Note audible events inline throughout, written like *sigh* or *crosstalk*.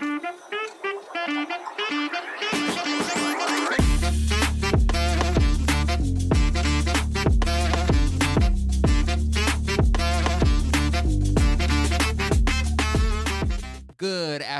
Thank you.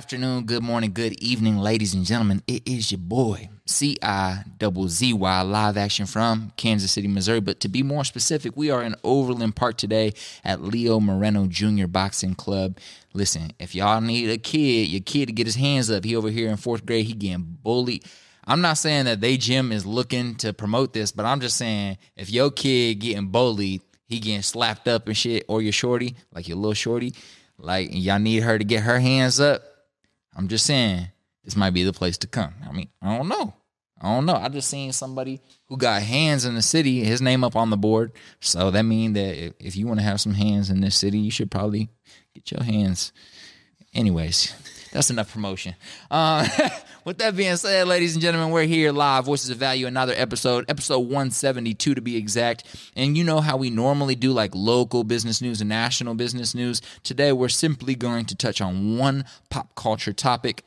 Afternoon, good morning, good evening, ladies and gentlemen. It is your boy, C-I double Z-Y, live action from Kansas City, Missouri. But to be more specific, we are in Overland Park today at Leo Moreno Jr. Boxing Club. Listen, if y'all need a kid, your kid to get his hands up, he over here in fourth grade, he getting bullied. I'm not saying that they gym is looking to promote this, but I'm just saying if your kid getting bullied, he getting slapped up and shit, or your shorty, like your little shorty, like y'all need her to get her hands up. I'm just saying this might be the place to come. I mean, I don't know. I don't know. I just seen somebody who got hands in the city, his name up on the board. So that means that if, you want to have some hands in this city, you should probably get your hands. Anyways, that's enough promotion. Uh, *laughs* with that being said, ladies and gentlemen, we're here live. Voices of Value, another episode, episode 172 to be exact. And you know how we normally do like local business news and national business news. Today, we're simply going to touch on one pop culture topic.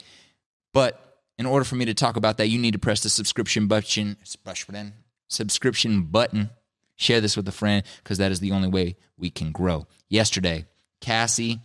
But in order for me to talk about that, you need to press the subscription button. Subscription button. Share this with a friend because that is the only way we can grow. Yesterday, Cassie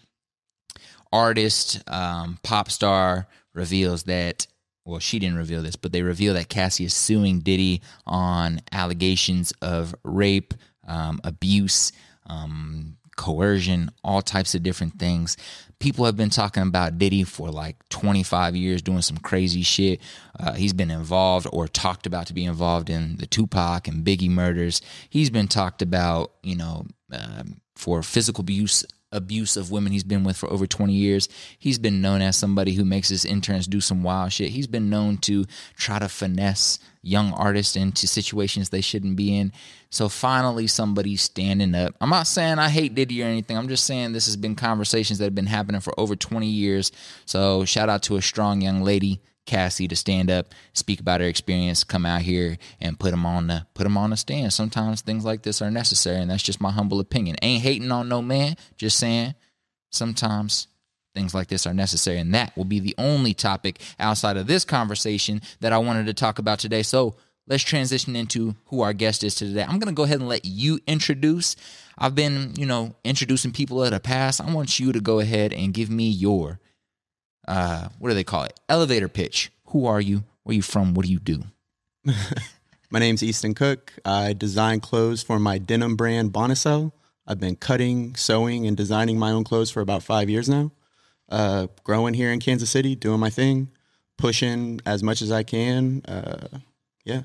artist, um, pop star reveals that, well, she didn't reveal this, but they reveal that Cassie is suing Diddy on allegations of rape, um, abuse, um, coercion, all types of different things. People have been talking about Diddy for like 25 years doing some crazy shit. Uh, he's been involved or talked about to be involved in the Tupac and Biggie murders. He's been talked about, you know, um, for physical abuse abuse of women he's been with for over 20 years. He's been known as somebody who makes his interns do some wild shit. He's been known to try to finesse young artists into situations they shouldn't be in. So finally, somebody's standing up. I'm not saying I hate Diddy or anything. I'm just saying this has been conversations that have been happening for over 20 years. So shout out to a strong young lady Cassie to stand up, speak about her experience, come out here and put them on the put them on the stand. Sometimes things like this are necessary, and that's just my humble opinion. Ain't hating on no man, just saying sometimes things like this are necessary, and that will be the only topic outside of this conversation that I wanted to talk about today. So let's transition into who our guest is today. I'm gonna go ahead and let you introduce. I've been, you know, introducing people at a past. I want you to go ahead and give me your uh, what do they call it? Elevator pitch. Who are you? Where are you from? What do you do? *laughs* my name's Easton Koch. I design clothes for my denim brand Bonicel. I've been cutting, sewing, and designing my own clothes for about five years now. Uh, growing here in Kansas City, doing my thing, pushing as much as I can. Uh, yeah.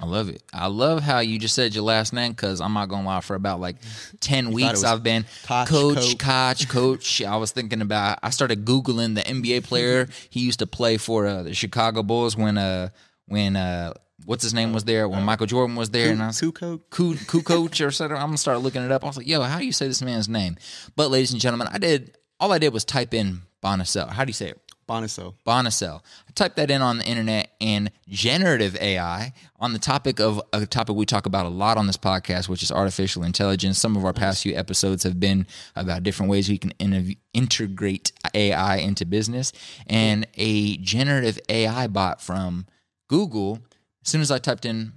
I love it. I love how you just said your last name because I'm not gonna lie. For about like *laughs* ten weeks, I've been Koch, coach, coach, coach. *laughs* I was thinking about. I started googling the NBA player he used to play for uh, the Chicago Bulls when uh when uh what's his name was there when Michael Jordan was there, and I was Kukoc, Kukoc or something. I'm gonna start looking it up. I was like, yo, how do you say this man's name? But ladies and gentlemen, I did all I did was type in Bonicel. How do you say it? Bonicel. Bonicel. I typed that in on the internet and generative AI on the topic of a topic we talk about a lot on this podcast, which is artificial intelligence. Some of our past few episodes have been about different ways we can in- integrate AI into business. And a generative AI bot from Google, as soon as I typed in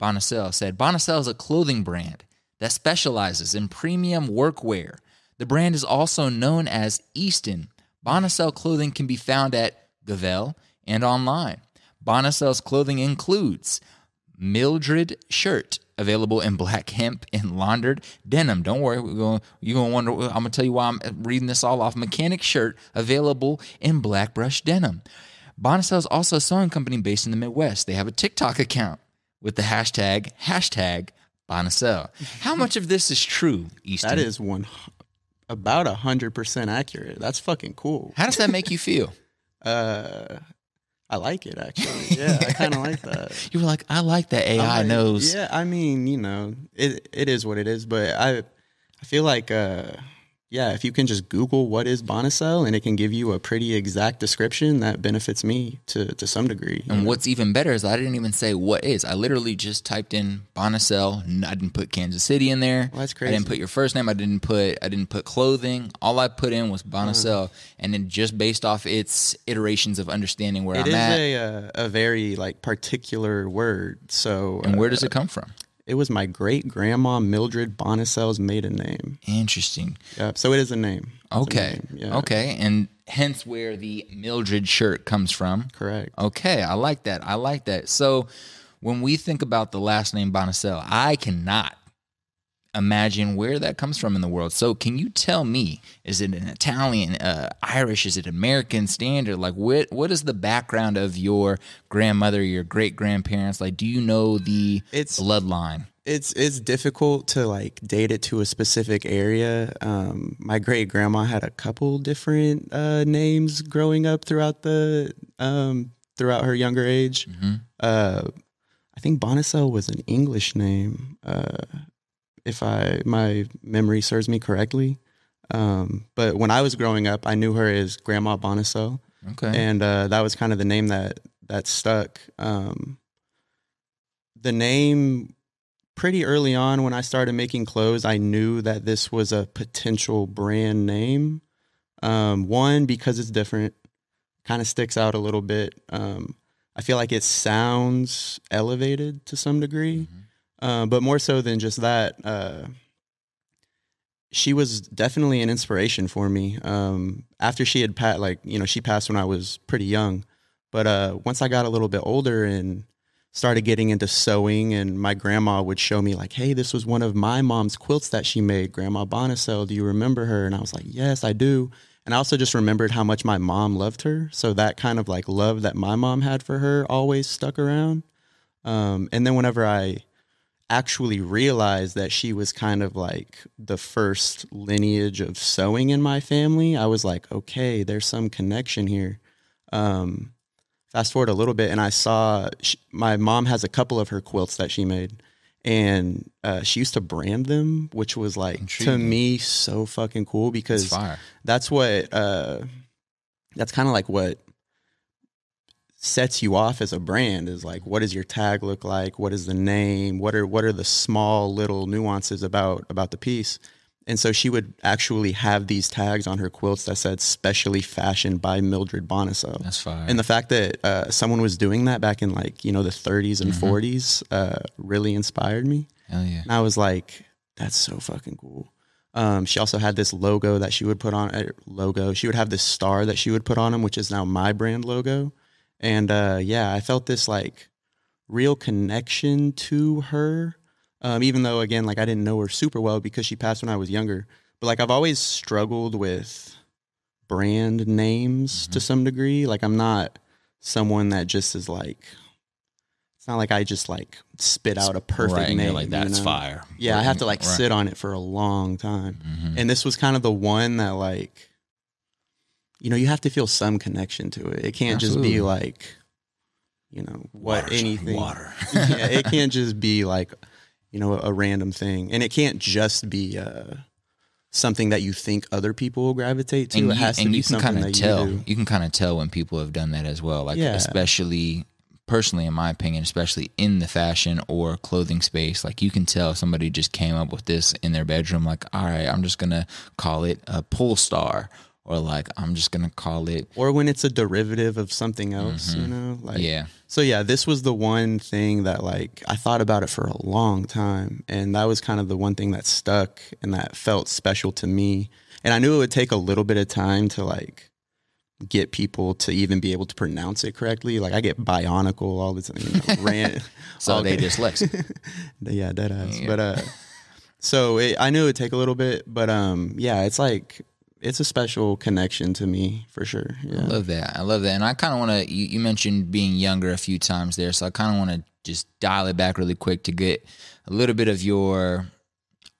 Bonicel, said Bonicel is a clothing brand that specializes in premium workwear. The brand is also known as Easton Bonicel clothing can be found at Gavel and online. Bonicel's clothing includes Mildred shirt available in black hemp and laundered denim. Don't worry, we're going. You're gonna wonder. I'm gonna tell you why I'm reading this all off. Mechanic shirt available in black brush denim. Bonicel is also a sewing company based in the Midwest. They have a TikTok account with the hashtag hashtag Bonicel. How much of this is true, Easton? That is one about a hundred percent accurate. That's fucking cool. How does that make you feel? *laughs* uh, I like it actually. *laughs* Yeah, I kind of like that. *laughs* You were like, I like that AI like, knows. Yeah, I mean, you know, it it is what it is, but I I feel like uh yeah, if you can just Google what is Bonicel and it can give you a pretty exact description, that benefits me to to some degree. And what's even better is I didn't even say what is. I literally just typed in Bonicel. I didn't put Kansas City in there. Well, that's I didn't put your first name. I didn't put I didn't put clothing. All I put in was Bonicel, and then just based off its iterations of understanding where It I'm is at a uh, a very like particular word. So and where uh, does it come from. It was my great grandma Mildred Bonicel's maiden name. Interesting. Yep. So it is a name. It's a Okay. name, Yeah. Okay, and hence where the Mildred shirt comes from. Correct. Okay, I like that. I like that. So when we think about the last name Bonicel, I cannot imagine where that comes from in the world. So can you tell me, is it an Italian, uh, Irish, is it American standard? Like what what is the background of your grandmother, your great grandparents? Like do you know the It's- bloodline? It's it's difficult to like date it to a specific area. Um, my great grandma had a couple different uh, names growing up throughout the um, throughout her younger age. Uh, I think Bonicel was an English name, uh, if I my memory serves me correctly. Um, but when I was growing up, I knew her as Grandma Bonicel, Okay. and uh, that was kind of the name that that stuck. Um, the name pretty early on when I started making clothes, I knew that this was a potential brand name. Um, one because it's different, kind of sticks out a little bit. Um, I feel like it sounds elevated to some degree, uh, but more so than just that. Uh, she was definitely an inspiration for me. Um, after she had passed, like you know, she passed when I was pretty young, but uh, once I got a little bit older and started getting into sewing, and my grandma would show me like, "Hey, this was one of my mom's quilts that she made, Grandma Bonicel. Do you remember her?" And I was like, "Yes, I do." And I also just remembered how much my mom loved her, so that kind of like love that my mom had for her always stuck around. Um, and then whenever I actually realized that she was kind of like the first lineage of sewing in my family, I was like, okay, there's some connection here. Um, fast forward a little bit, and I saw sh my mom has a couple of her quilts that she made, and uh, she used to brand them, which was like to me so fucking cool because that's what uh, that's kind of like what sets you off as a brand is like what does your tag look like what is the name what are what are the small little nuances about about the piece and so she would actually have these tags on her quilts that said specially fashioned by Mildred Bonicel That's fire. and the fact that uh, someone was doing that back in like you know the 30s and Mm-hmm. 40s uh, really inspired me Hell yeah. and I was like, that's so fucking cool. Um, she also had this logo that she would put on uh, logo. She would have this star that she would put on them, which is now my brand logo. And uh, yeah, I felt this like real connection to her. Um, even though again, like I didn't know her super well because she passed when I was younger. But like I've always struggled with brand names to some degree. Like I'm not someone that just is like it's not like I just like spit out a perfect right, name. like you that's know? fire. Yeah, I have to like Right. sit on it for a long time. Mhm. And this was kind of the one that like you know, you have to feel some connection to it. It can't just be like you know, what anything. water. *laughs* yeah, it can't just be like you know, a, random thing. And it can't just be uh something that you think other people will gravitate to. and it you, has to and be you can something kind that of tell you you, can kind of tell when people have done that as well like Yeah. especially personally in my opinion especially in the fashion or clothing space like you can tell somebody just came up with this in their bedroom like all right i'm just gonna call it a pull star or like i'm just gonna call it Or when it's a derivative of something else, you know? Like Mm-hmm. yeah So yeah, this was the one thing that like I thought about it for a long time and that was kind of the one thing that stuck and that felt special to me. And I knew it would take a little bit of time to like get people to even be able to pronounce it correctly. Like I get bionicle all the time, you know, *laughs* rant. so all they day. dyslexic *laughs* yeah, dead ass. Yeah. But uh so it, I knew it would take a little bit, but um yeah, it's like it's a special connection to me for sure. I love that. I love that. And I kind of want to, you, you mentioned being younger a few times there. So I kind of want to just dial it back really quick to get a little bit of your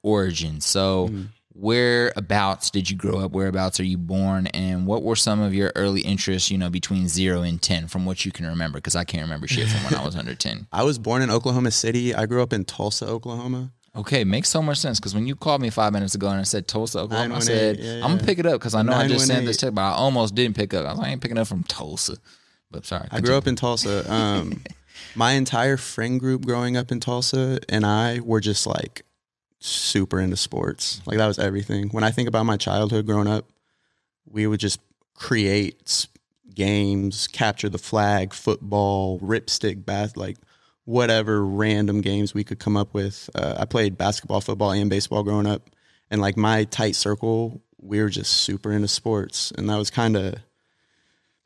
origin. So, Mm-hmm. whereabouts did you grow up? Whereabouts are you born? And what were some of your early interests, you know, between zero and 10 from what you can remember? Because I can't remember shit from when I was *laughs* under 10. I was born in Oklahoma City. I grew up in Tulsa, Oklahoma. Okay, makes so much sense because when you called me five minutes ago and I said Tulsa, Oklahoma, I 918, said yeah, I'm gonna pick it up because I know I just sent this text, but I almost didn't pick up. I was like, I ain't picking up from Tulsa. But sorry, I grew up in Tulsa. Um, *laughs* my entire friend group growing up in Tulsa and I were just like super into sports. Like that was everything. When I think about my childhood growing up, we would just create games, capture the flag, football, ripstick, bath, like whatever random games we could come up with. Uh, I played basketball, football, and baseball growing up, and like my tight circle, we were just super into sports, and that was kind of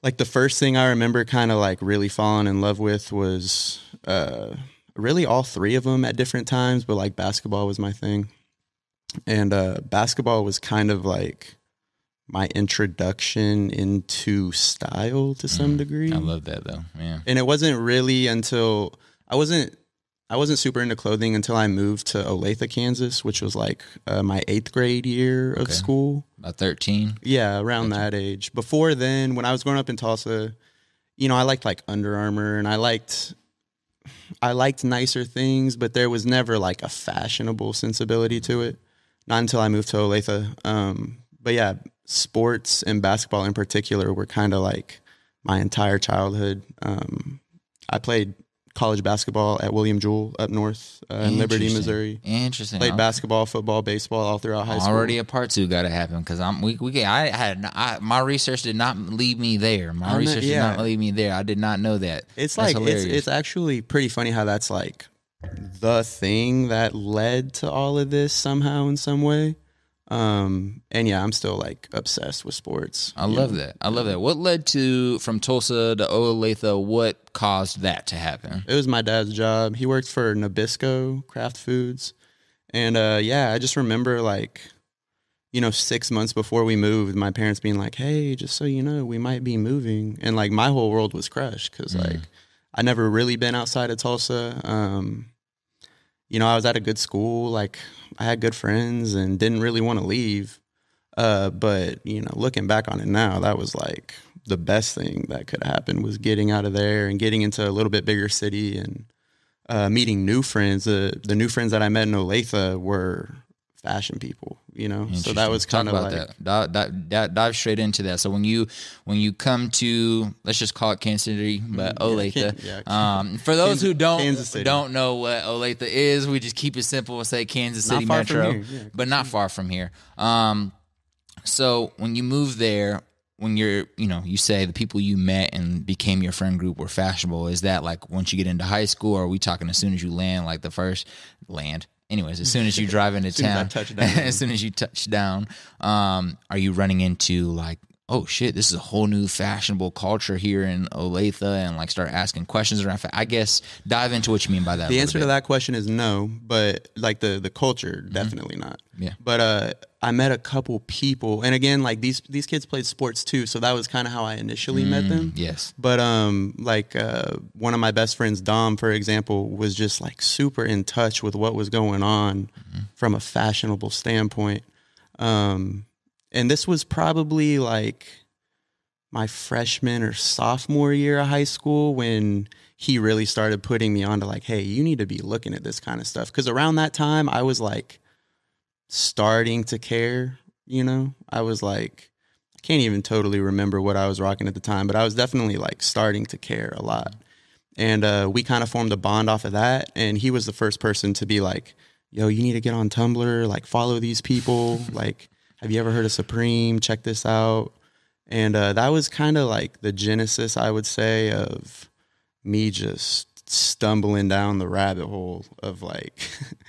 like the first thing I remember kind of like really falling in love with was uh really all three of them at different times, but like basketball was my thing. And uh basketball was kind of like my introduction into style to some degree. Mm, I love that though. Yeah. and it wasn't really until I wasn't I wasn't super into clothing until I moved to Olathe, Kansas, which was like uh, my eighth grade year of Okay. school. About 13. Yeah, around that age. Before then, when I was growing up in Tulsa, you know, I liked like Under Armour and I liked I liked nicer things, but there was never like a fashionable sensibility to it. Not until I moved to Olathe. Um, but yeah, sports and basketball in particular were kind of like my entire childhood. Um, I played college basketball at William Jewell up north uh, in Liberty, Missouri. Interesting. Played I'm basketball, football, baseball all throughout high school. Already a part two got to happen because I'm we we I had I, my research did not lead me there. My I know- research yeah. did not lead me there. I did not know that. It's That's like it's it's actually pretty funny how that's like the thing that led to all of this somehow in some way. Um and yeah, I'm still like obsessed with sports. I love know. that. I love that. What led to from Tulsa to Olathe? What caused that to happen? It was my dad's job. He worked for Nabisco Kraft Foods. And uh yeah, I just remember like you know, 6 months before we moved, my parents being like, "Hey, just so you know, we might be moving." And like my whole world was crushed cuz like I never really been outside of Tulsa. Um you know, I was at a good school, like I had good friends and didn't really want to leave. Uh, but you know, looking back on it now, that was like the best thing that could happen was getting out of there and getting into a little bit bigger city and uh, meeting new friends. The the new friends that I met in Olathe were fashion people, you know. So that was Talk kind of about like that. Dive, dive, straight into that. So when you when you come to let's just call it Kansas City, but Olathe. Mm-hmm. yeah. um, for those who don't Kansas don't know what Olathe is, we just keep it simple and say Kansas City Metro, yeah. but not far from here. Um, so when you move there, when you're, you know, you say the people you met and became your friend group were fashionable. Is that like once you get into high school, or are we talking as soon as you land, like the first land? Anyways, as *laughs* soon as you drive into as town, *laughs* as soon as you touch down, um, are you running into like, oh shit, this is a whole new fashionable culture here in Olathe, and like start asking questions around? Fa- I guess dive into what you mean by that. the answer to that question is no, but like the the culture, definitely not. Mm-hmm. Yeah. But uh, I met a couple people, and again, like these these kids played sports too, so that was kind of how I initially met them. Yes. But um, like uh, one of my best friends, Dom, for example, was just like super in touch with what was going on from a fashionable standpoint. Um, and this was probably like my freshman or sophomore year of high school when he really started putting me on to like, hey, you need to be looking at this kind of stuff. Because around that time, I was like starting to care. You know, I was like, I can't even totally remember what I was rocking at the time, but I was definitely like starting to care a lot. And uh, we kind of formed a bond off of that. And he was the first person to be like, yo, you need to get on Tumblr, like follow these people. *laughs* like, have you ever heard of Supreme? Check this out. And uh, that was kind of like the genesis, I would say, of me just stumbling down the rabbit hole of like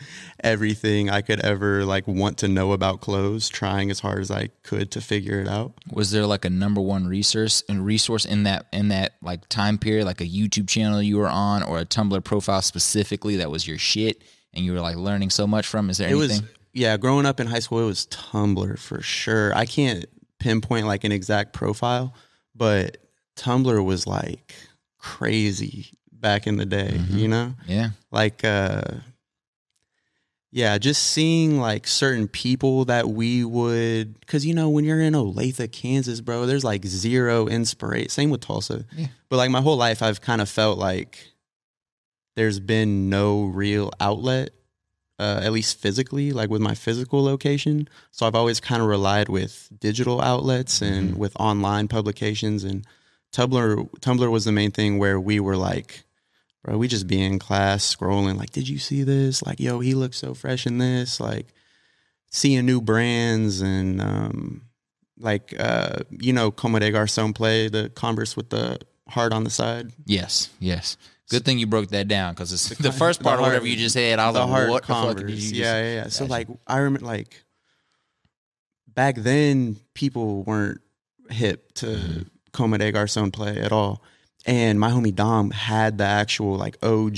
*laughs* everything I could ever like want to know about clothes, trying as hard as I could to figure it out. was there like a number one resource and resource in that in that like time period like a youtube channel you were on or a tumblr profile specifically that was your shit and you were like learning so much from is there It anything was yeah, growing up in high school, it was Tumblr for sure. I can't pinpoint like an exact profile, but Tumblr was like crazy back in the day, Mhm. you know? yeah Like uh yeah, just seeing like certain people that we would cuz you know when you're in Olathe, Kansas, bro, there's like zero inspiration. Same with Tulsa. Yeah. But like my whole life I've kind of felt like there's been no real outlet uh, at least physically, like with my physical location. So I've always kind of relied with digital outlets and Mm-hmm. with online publications. And Tumblr, Tumblr was the main thing where we were like, bro, we just be in class scrolling, like, did you see this? Like, yo, he looks so fresh in this. Like, seeing new brands and um, like uh, you know, Comme des Garçons play the Converse with the heart on the side. Yes, yes. Good thing you broke that down because it's the first part the or whatever you just said. I was the like, heart what the Converse. you just yeah, yeah, yeah. So like I remember like back then people weren't hip to Mm-hmm. Comme des Garçons play at all. And my homie Dom had the actual like OG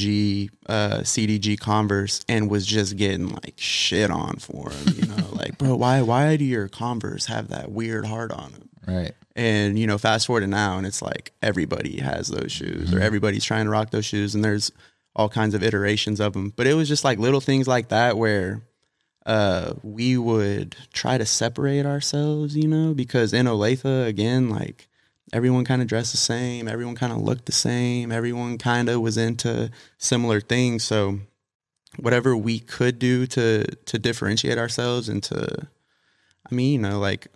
uh, CDG Converse and was just getting like shit on for him, you know, *laughs* like bro, why why do your Converse have that weird heart on them? Right. And you know, fast forward to now, and it's like everybody has those shoes, or everybody's trying to rock those shoes, and there's all kinds of iterations of them. But it was just like little things like that where uh, we would try to separate ourselves, you know, because in Olathe, again, like everyone kind of dressed the same, everyone kind of looked the same, everyone kind of was into similar things. So whatever we could do to to differentiate ourselves and to, I mean, you know, like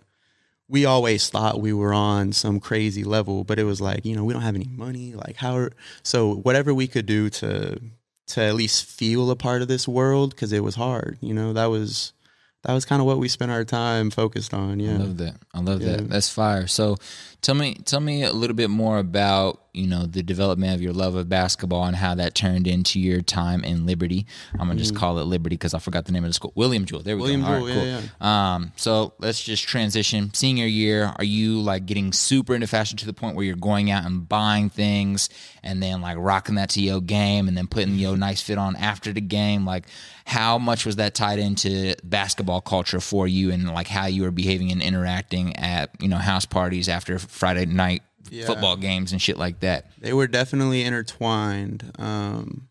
we always thought we were on some crazy level, but it was like, you know, we don't have any money. Like how are, so whatever we could do to to at least feel a part of this world because it was hard, you know, that was that was kind of what we spent our time focused on. Yeah, I love that. I love Yeah. that. That's fire. So, tell me, tell me a little bit more about you know the development of your love of basketball and how that turned into your time in Liberty. I'm gonna just call it Liberty because I forgot the name of the school. William Jewell. There we Mm. William go. Jewell, right, yeah, cool. Um, so let's just transition. Senior year, are you like getting super into fashion to the point where you're going out and buying things and then like rocking that to your game and then putting your nice fit on after the game? Like, how much was that tied into basketball culture for you and like how you were behaving and interacting at you know house parties after Friday night Yeah. football games and shit like that? They were definitely intertwined. Um,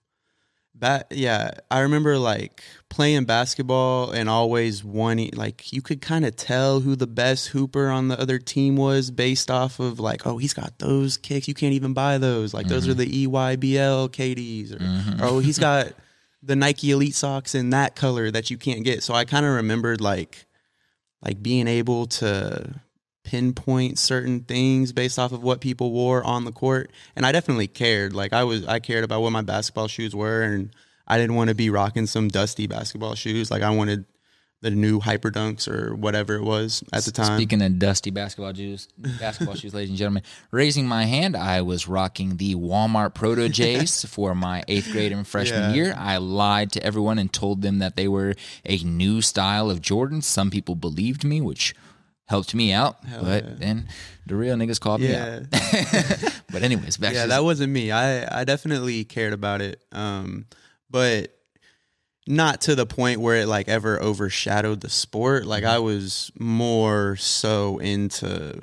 that yeah, I remember like playing basketball and always wanting like you could kind of tell who the best hooper on the other team was based off of like oh he's got those kicks you can't even buy those like those are the E EYBL KDs or, or oh he's got *laughs* the Nike Elite socks in that color that you can't get. So I kind of remembered like like being able to pinpoint certain things based off of what people wore on the court. And i definitely cared. Like i was i cared about what my basketball shoes were and i didn't want to be rocking some dusty basketball shoes. Like i wanted the new hyper dunks or whatever it was at the time Speaking of dusty basketball shoes, basketball shoes, ladies and gentlemen, raising my hand, I was rocking the Walmart Proto J's *laughs* for my eighth grade and freshman Yeah. year. I lied to everyone and told them that they were a new style of Jordan. Some people believed me, which helped me out, but then the real niggas called me out. *laughs* But anyways, back yeah that wasn't me i i definitely cared about it um but not to the point where it like ever overshadowed the sport. Like Mm-hmm. i was more so into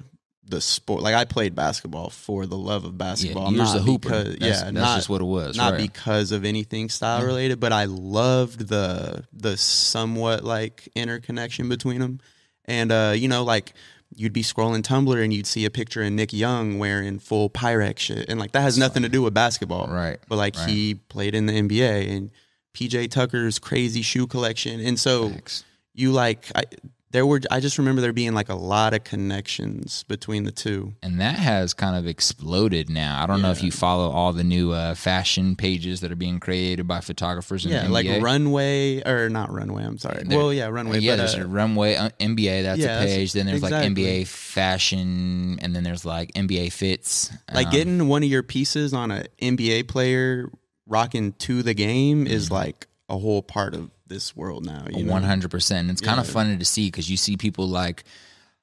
the sport. Like i played basketball for the love of basketball you was not a hooper. because That's- yeah that's not, just what it was, not right. because of anything style related but i loved the the somewhat like interconnection between them and uh you know like you'd be scrolling Tumblr and you'd see a picture of Nick Young wearing full Pyrex shit, and like that has nothing to do with basketball, Right, But like he played in the NBA and PJ Tucker's crazy shoe collection, and so Facts. you like I there were I just remember there being like a lot of connections between the two. and that has kind of exploded now. I don't know if you follow all the new uh, fashion pages that are being created by photographers in Yeah, like runway or not runway. I'm sorry. There- well, yeah, runway. yeah, but, there's uh, a runway uh, NBA. That's yeah, a that's- page. Then there's like. NBA fashion, and then there's like NBA fits. like Um, getting one of your pieces on an NBA player rocking to the game is like a whole part of this world now. You know? One hundred percent. It's kind of funny to see because you see people like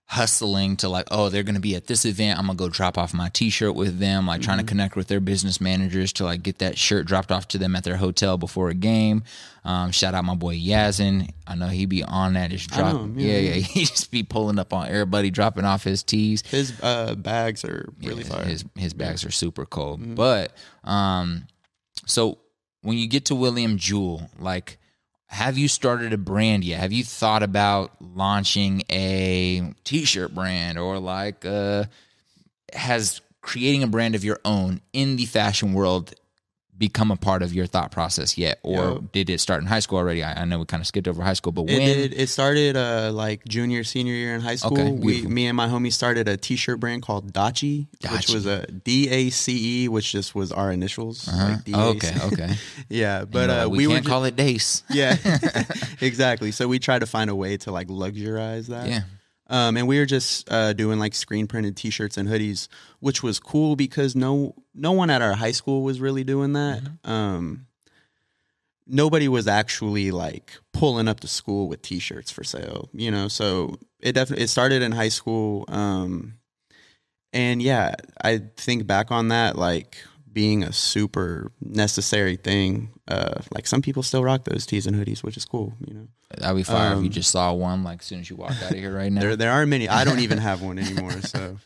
hustling to like, oh, they're going to be at this event. I'm gonna go drop off my T-shirt with them. Like Mm-hmm. trying to connect with their business managers to like get that shirt dropped off to them at their hotel before a game. Um, shout out my boy Yazin. I know he be on that. Just drop. know yeah, yeah, yeah. *laughs* He just be pulling up on everybody, dropping off his tees. His uh, bags are really Yeah, fire. His his bags are super cold. Mm-hmm. But um, so when you get to William Jewell, like, have you started a brand yet? Have you thought about launching a T-shirt brand or like uh, has creating a brand of your own in the fashion world become a part of your thought process yet, or Yep. did it start in high school already? I, I know we kind of skipped over high school, but It when did. It started uh, like junior, senior year in high school. Okay, we, me and my homie started a T-shirt brand called Dachi, which was a D A C E, which just was our initials. Uh-huh. Like Oh, okay, okay. *laughs* yeah, but You're uh, we, we, can't call it Dace. *laughs* yeah, *laughs* exactly. So we tried to find a way to like luxurize that. Yeah. Um, and we were just uh, doing like screen printed T-shirts and hoodies, which was cool because no no one at our high school was really doing that. Um, nobody was actually like pulling up to school with T-shirts for sale, you know. So it definitely it started in high school, um, and yeah, I think back on that like being a super necessary thing. Uh, like some people still rock those tees and hoodies, which is cool, you know. That'd be fire if you Um, just saw one like as soon as you walked out of here right *laughs* now. There there aren't many. I don't even *laughs* have one anymore. So,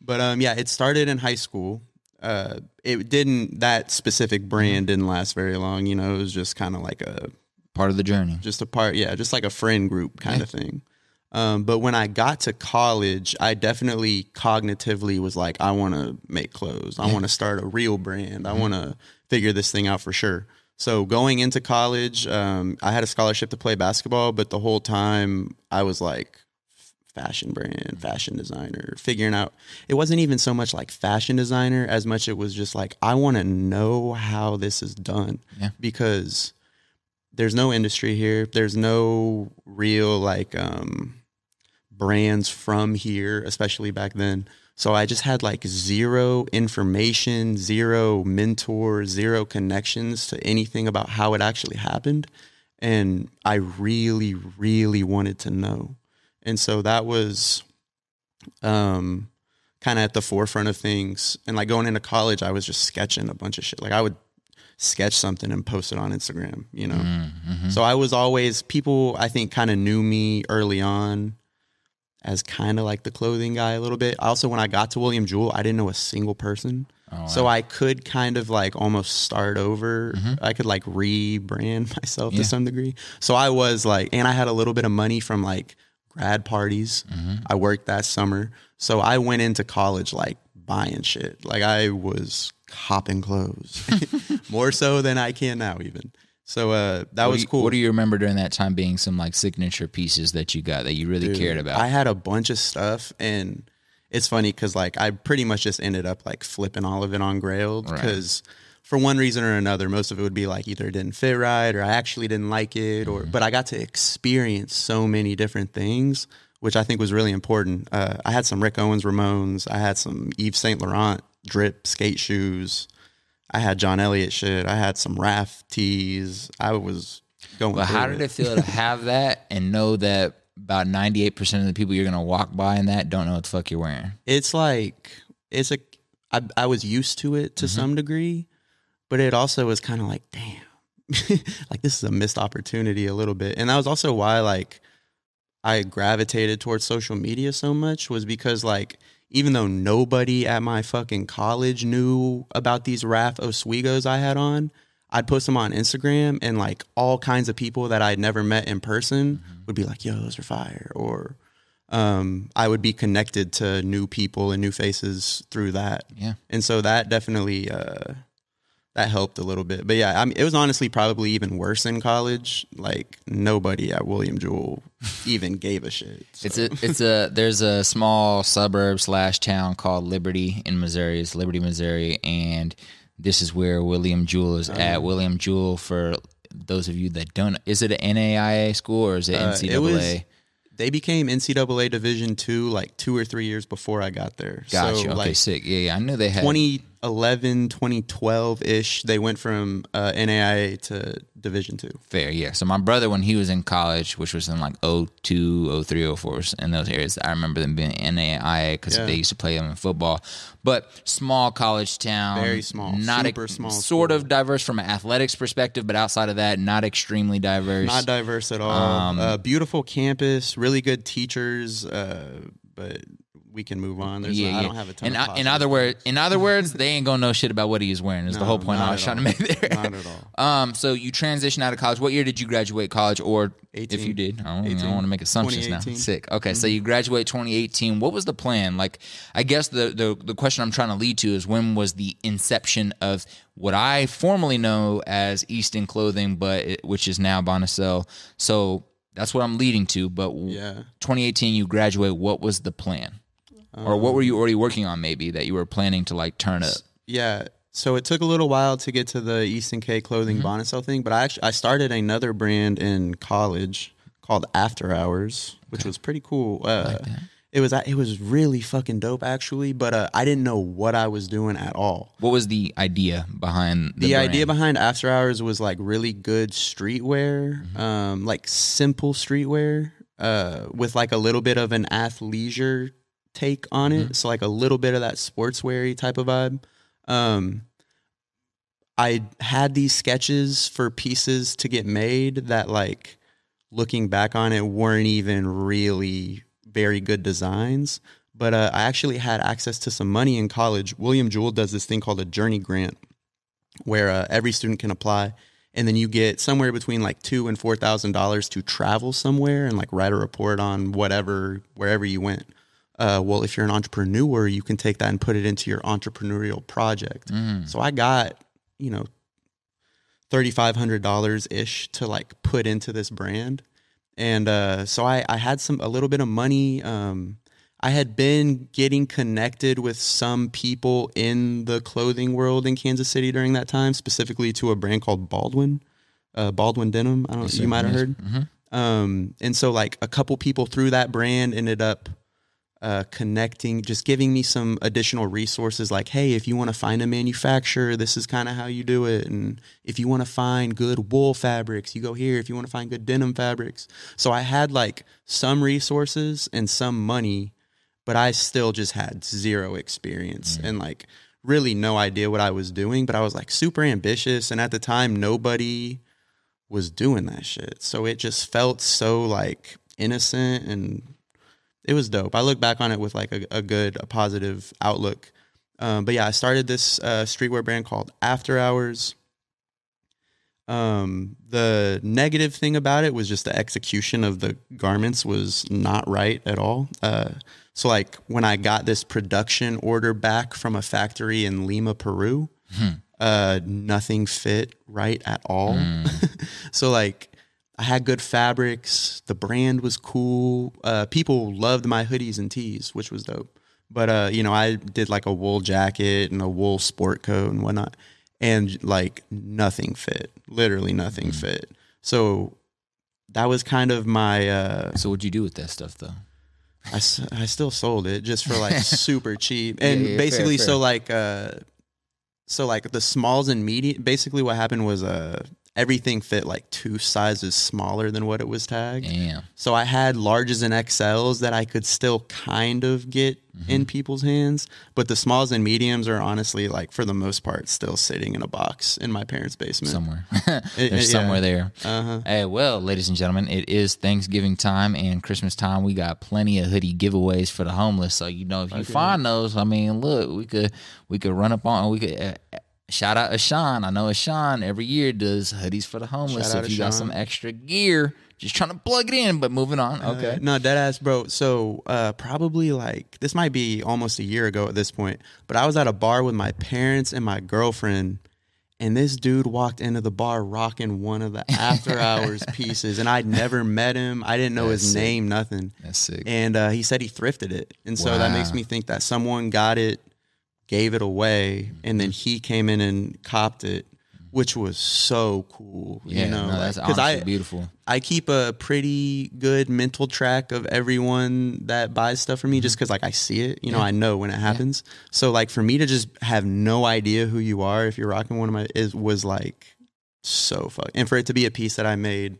but um, yeah, it started in high school. Uh, it didn't. That specific brand didn't last very long. You know, it was just kind of like a Part of the journey. just a part. Yeah, just like a friend group kind of thing. Um, but when I got to college, I definitely cognitively was like, I want to make clothes. I want to start a real brand. I want to figure this thing out for sure. So going into college, um, I had a scholarship to play basketball, but the whole time I was like, fashion brand, fashion designer, figuring out. It wasn't even so much like fashion designer as much it was just like I want to know how this is done Yeah. because there's no industry here. There's no real like um brands from here, especially back then. So I just had like zero information, zero mentors, zero connections to anything about how it actually happened. And I really, really wanted to know. And so that was um kind of at the forefront of things. And like going into college, I was just sketching a bunch of shit. Like I would sketch something and post it on Instagram, you know. Mm-hmm. So I was always people I think kind of knew me early on as kind of like the clothing guy a little bit. Also when I got to William Jewell, I didn't know a single person. Oh, So I could kind of like almost start over. I could like rebrand *laughs* myself Mm-hmm. Yeah. to some degree. So I was like and I had a little bit of money from like grad parties. Mm-hmm. I worked that summer. So I went into college like buying shit. Like I was hopping clothes. *laughs* More so than I can now even. So uh that what was you, cool. What do you remember during that time being some like signature pieces that you got that you really Dude, cared about? I had a bunch of stuff, and it's funny because like I pretty much just ended up like flipping all of it on Grailed Right. For one reason or another, most of it would be like either it didn't fit right or I actually didn't like it, or but I got to experience so many different things, which I think was really important. Uh, I had some Rick Owens Ramones, I had some Yves Saint Laurent drip skate shoes. I had John Elliott shit. I had some Raf tees. I was going. But how did it feel to have that and know that about 98% of the people you're going to walk by in that don't know what the fuck you're wearing? it's like it's a I, I was used to it to some degree but it also was kind of like damn *laughs* like this is a missed opportunity a little bit and that was also why like i gravitated towards social media so much was because like even though nobody at my fucking college knew about these Raf Ozweegos I had on, I'd post them on Instagram and like all kinds of people that I'd never met in person would be like, yo, those are fire. Or um, I would be connected to new people and new faces through that. Yeah. And so that definitely uh, that helped a little bit. But yeah, I mean, it was honestly probably even worse in college. Like nobody at William Jewell *laughs* even gave a shit. So- It's a it's a there's a small suburb slash town called Liberty in Missouri. It's Liberty, Missouri, and this is where William Jewell is at. William Jewell, for those of you that don't, is it an NAIA school or is it Uh, NCAA? it was- they became NCAA Division two like two or three years before I got there. Gotcha. So okay, like sick. Yeah, yeah. I knew they had. 2011, 2012 ish, they went from uh, NAIA to Division two. Fair, yeah. So my brother, when he was in college, which was in like 02, 03, 04, in those areas, I remember them being NAIA because Yeah. they used to play them in football. But small college town, Very small, not super ex- small sort school. of diverse from an athletics perspective, but outside of that, not extremely diverse. Not diverse at all. Um, uh, beautiful campus, really good teachers, uh, but we can move on. There's Yeah, I yeah. don't have a ton. in, of in other words, in other words, they ain't gonna know shit about what he is wearing. Is the whole point I was trying to make there. Not at all. *laughs* Um, so you transitioned out of college. What year did you graduate college, or if you did? I don't, I 18. don't want to make assumptions now. Sick. Okay, Mm-hmm. so you graduate 2018. What was the plan? Like, I guess the, the the question I'm trying to lead to is when was the inception of what I formerly know as Easton Clothing, but it, which is now Bonicel. So that's what I'm leading to. But Yeah. 2018, you graduate. What was the plan? Or what were you already working on maybe that you were planning to like turn up Yeah. So it took a little while to get to the Easton K clothing Mm-hmm. Bonicel thing, but I actually I started another brand in college called After Hours, which was pretty cool. Uh, it was it was really fucking dope actually, but uh, I didn't know what I was doing at all. what was the idea behind the, The, idea behind After Hours was like really good streetwear, Mm-hmm. um, like simple streetwear, uh, with like a little bit of an athleisure take on Mm-hmm. it. So like a little bit of that sportsweary type of vibe. Um, I had these sketches for pieces to get made that like looking back on it weren't even really very good designs. But uh, I actually had access to some money in college. William Jewell does this thing called a journey grant, where uh, every student can apply, and then you get somewhere between like two and four thousand dollars to travel somewhere and like write a report on whatever wherever you went. Uh, well, if you're an entrepreneur, you can take that and put it into your entrepreneurial project. So I got you know thirty five hundred dollars ish to like put into this brand, and uh, so I I had some a little bit of money. Um, I had been getting connected with some people in the clothing world in Kansas City during that time, specifically to a brand called Baldwin, uh, Baldwin Denim. I don't know, you might have heard. Um, and so like a couple people through that brand ended up uh, connecting, just giving me some additional resources like, hey, if you want to find a manufacturer, this is kind of how you do it. And if you want to find good wool fabrics, you go here. If you want to find good denim fabrics. So I had like some resources and some money, but I still just had zero experience and like really no idea what I was doing. But I was like super ambitious. And at the time, nobody was doing that shit. So it just felt so like innocent and it was dope. I look back on it with like a, a good, a positive outlook. Um, but yeah, I started this uh, streetwear brand called After Hours. Um, the negative thing about it was just the execution of the garments was not right at all. Uh, so like when I got this production order back from a factory in Lima, Peru, uh, nothing fit right at all. *laughs* so like I had good fabrics. The brand was cool. Uh, people loved my hoodies and tees, which was dope. But uh, you know, I did like a wool jacket and a wool sport coat and whatnot, and like nothing fit. Literally nothing fit. So that was kind of my. Uh, so what'd you do with that stuff though I, I still sold it just for like *laughs* super cheap and yeah, fair, basically fair. so like uh so like the smalls and medium basically what happened was uh everything fit like two sizes smaller than what it was tagged damn so i had larges and xls that i could still kind of get Mm-hmm. in people's hands but the smalls and mediums are honestly like for the most part still sitting in a box in my parents basement somewhere there's *laughs* it- somewhere there uh-huh Hey, well, ladies and gentlemen, it is Thanksgiving time and Christmas time. We got plenty of hoodie giveaways for the homeless. So you know, if you find those, I mean, look, we could we could run up on we could. Uh, Shout out Ashan. I know Ashan every year does hoodies for the homeless. So if you got some extra gear, just trying to plug it in. But moving on. Okay. Uh, no, dead ass, bro. So uh, probably like this might be almost a year ago at this point, but I was at a bar with my parents and my girlfriend, and this dude walked into the bar rocking one of the *laughs* after hours pieces, and I'd never met him. I didn't know That's his sick. name, nothing. That's sick. And uh, he said he thrifted it, and so that makes me think that someone got it, gave it away, and then Mm-hmm. he came in and copped it. Which was so cool, yeah, you know, no, that's honestly I beautiful. I keep a pretty good mental track of everyone that buys stuff for me just because like I see it, you know, I know when it happens. So like for me to just have no idea who you are if you're rocking one of my is was like so fuck and for it to be a piece that I made,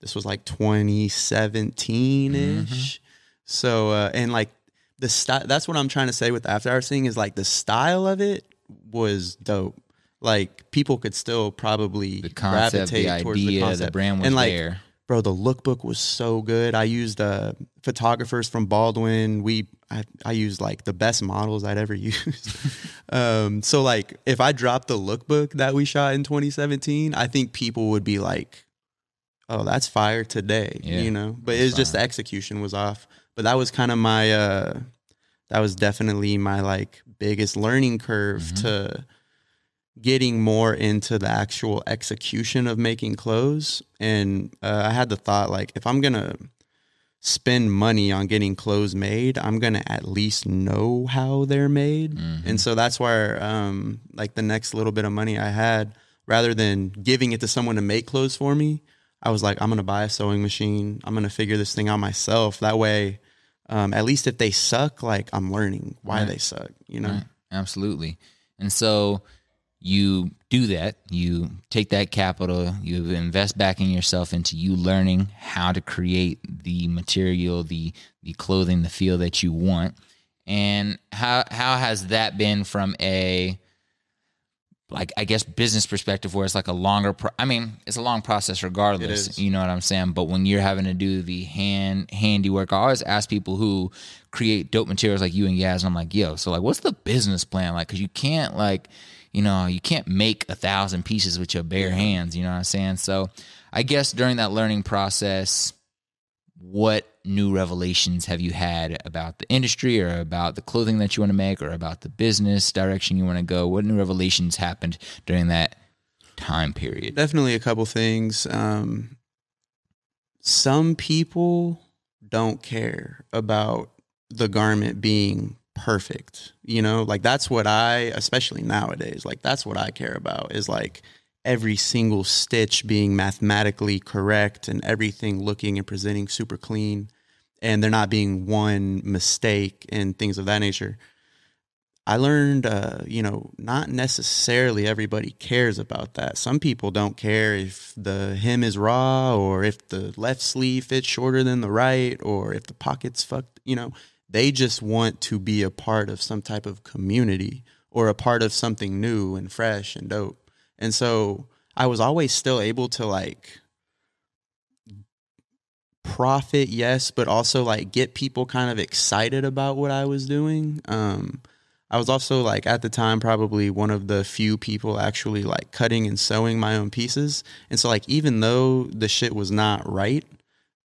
this was like 2017 ish. So uh and like the style that's what I'm trying to say with the after hours thing is like the style of it was dope. Like people could still probably The concept, the gravitate towards the idea, the concept. brand was and like there. bro, the lookbook was so good. I used uh, photographers from Baldwin. We I, I used like the best models I'd ever *laughs* used. um, so like if I dropped the lookbook that we shot in 2017, I think people would be like, "Oh, that's fire today," Yeah, you know. But it's just the execution was off. But that was kind of my uh, that was definitely my like biggest learning curve Mm-hmm. to getting more into the actual execution of making clothes and uh, i had the thought like if i'm gonna spend money on getting clothes made i'm gonna at least know how they're made Mm-hmm. and so that's where um, like the next little bit of money i had rather than giving it to someone to make clothes for me i was like i'm gonna buy a sewing machine i'm gonna figure this thing out myself that way um, at least if they suck like i'm learning why Right. they suck you know Right. Absolutely. And so you do that. You take that capital, you invest back in yourself into you learning how to create the material, the the clothing, the feel that you want. And how how has that been from a like I guess business perspective where it's like a longer pro- I mean, it's a long process regardless. You know what I'm saying? But when you're having to do the hand handiwork, I always ask people who create dope materials like you and Yaz, and I'm like, yo, so like what's the business plan like? Cause you can't like, you know, you can't make a thousand pieces with your bare hands, you know what I'm saying? So I guess during that learning process, what new revelations have you had about the industry or about the clothing that you want to make or about the business direction you want to go? What new revelations happened during that time period? Definitely a couple things. Um, some people don't care about the garment being perfect. You know, like that's what I, especially nowadays, like that's what I care about is like every single stitch being mathematically correct and everything looking and presenting super clean and there not being one mistake and things of that nature. I learned, uh, you know, not necessarily everybody cares about that. Some people don't care if the hem is raw or if the left sleeve fits shorter than the right or if the pocket's fucked. You know, they just want to be a part of some type of community or a part of something new and fresh and dope. And so I was always still able to like profit, yes, but also like get people kind of excited about what I was doing. Um, I was also like at the time probably one of the few people actually like cutting and sewing my own pieces. And so like even though the shit was not right,